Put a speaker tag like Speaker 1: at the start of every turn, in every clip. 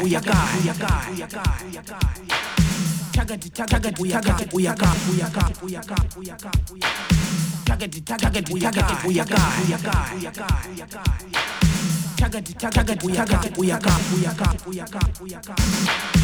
Speaker 1: buyaka buyaka buyaka Tagati tagati buyaka buyaka buyaka buyaka buyaka Tagati tagati buyaka buyaka buyaka buyaka Tagati tagati buyaka buyaka buyaka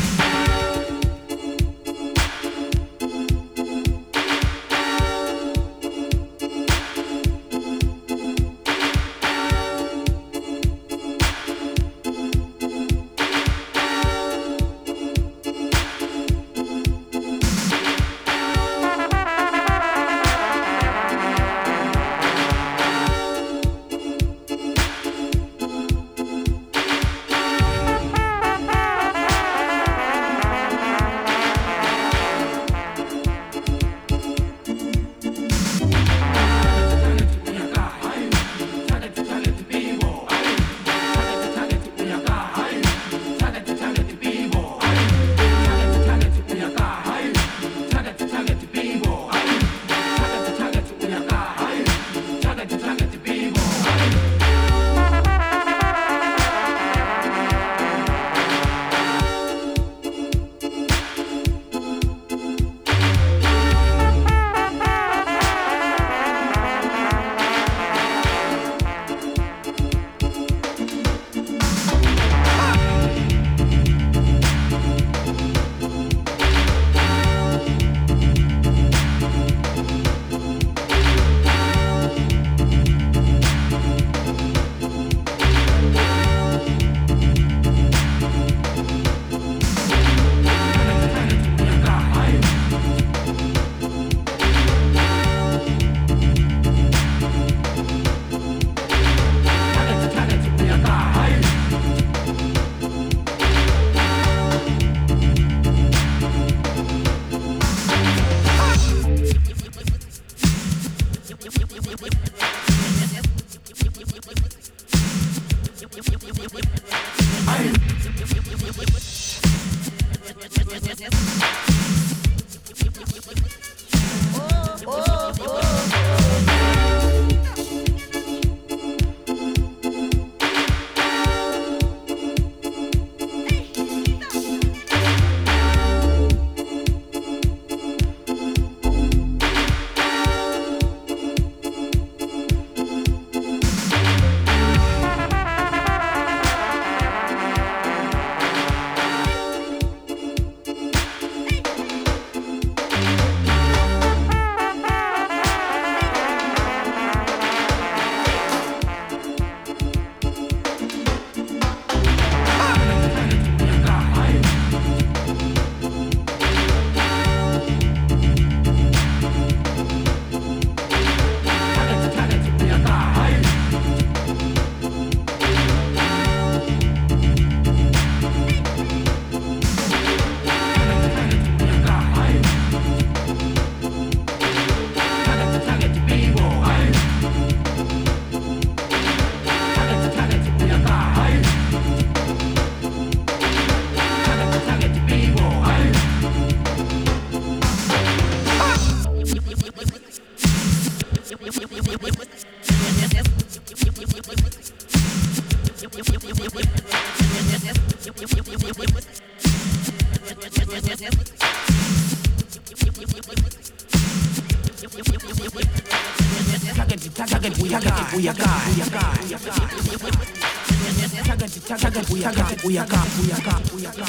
Speaker 1: uyaka uyaka uyaka.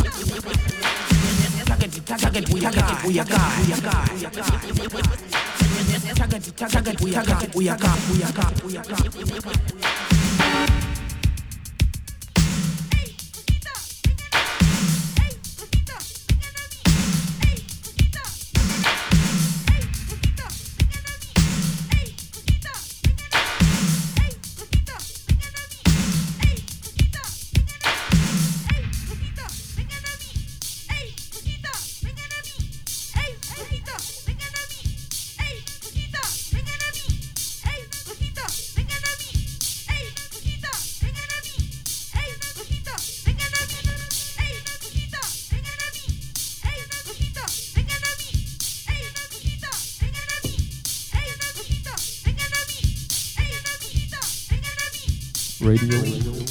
Speaker 1: Target target uyaka uyaka uyaka. Target target uyaka uyaka uyaka. Radio Cómeme.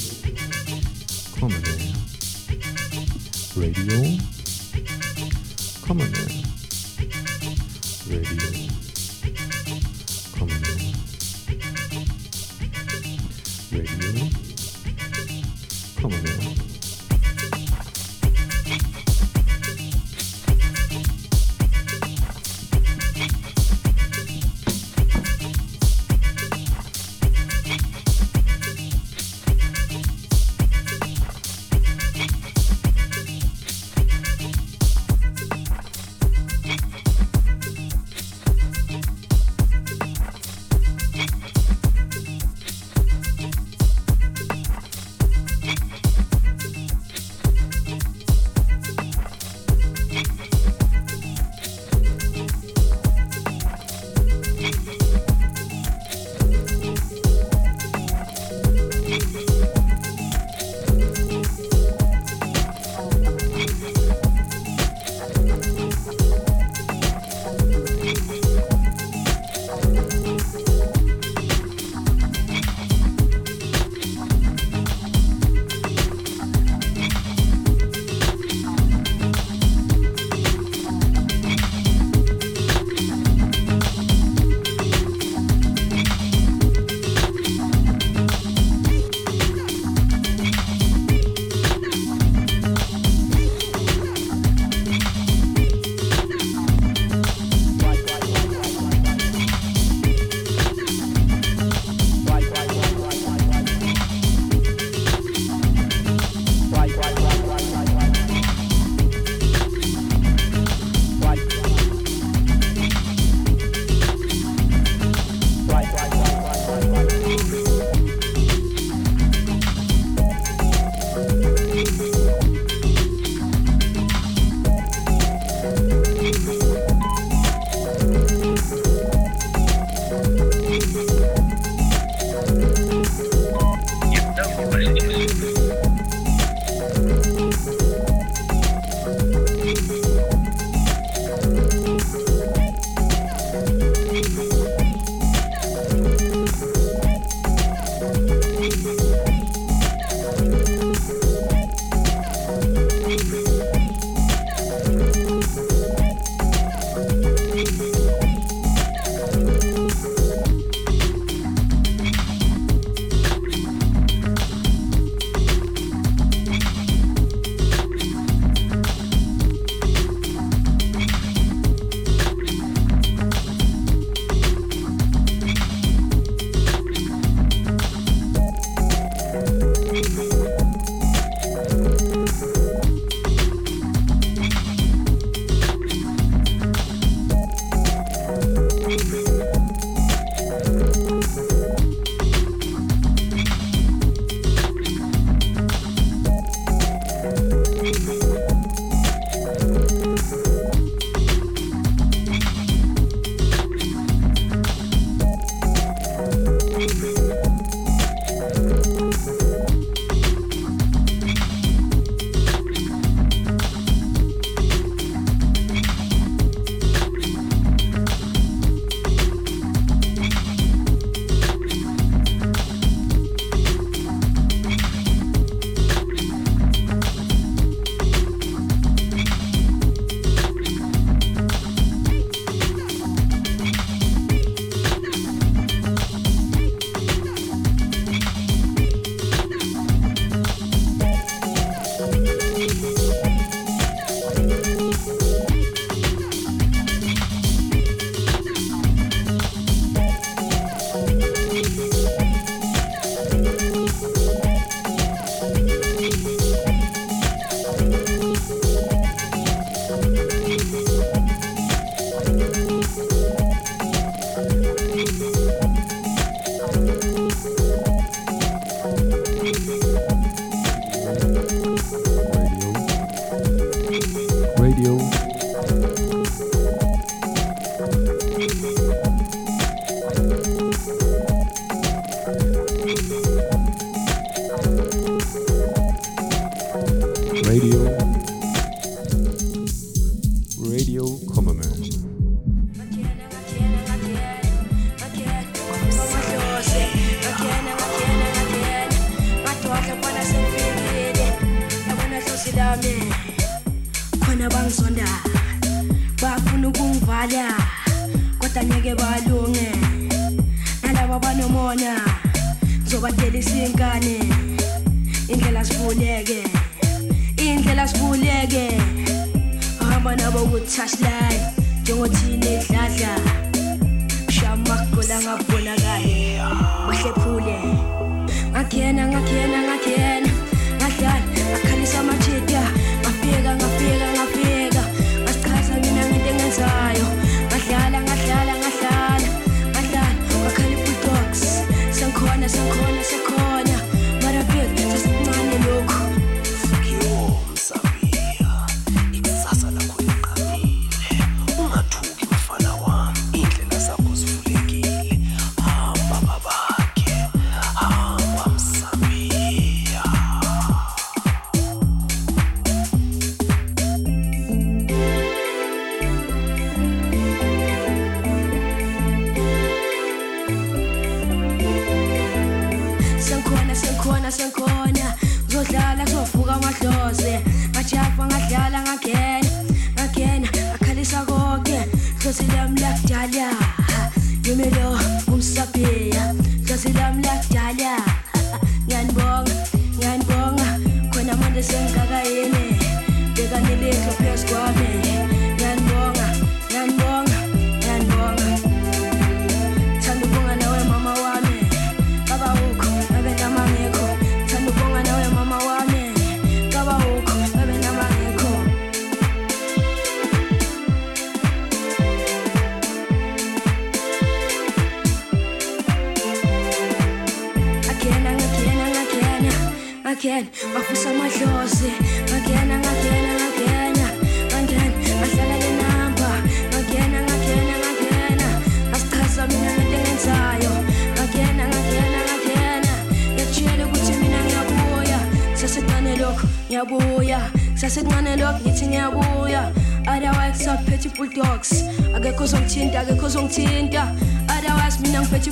Speaker 2: bame khona bangizonda bafuna ukungivala kodwa ngeke balunge. Nalabo abanomona ngizobadelisa iy'ngane. Indlela sivuleke indlela sivuleke hamba nabo ku-touchline njengothini edladla shamagola ngabonakale bahlephule ngakhena ngakhena ngakhena. kanisa you mafika Little. Jaga kosong cinta Otherwise minang peci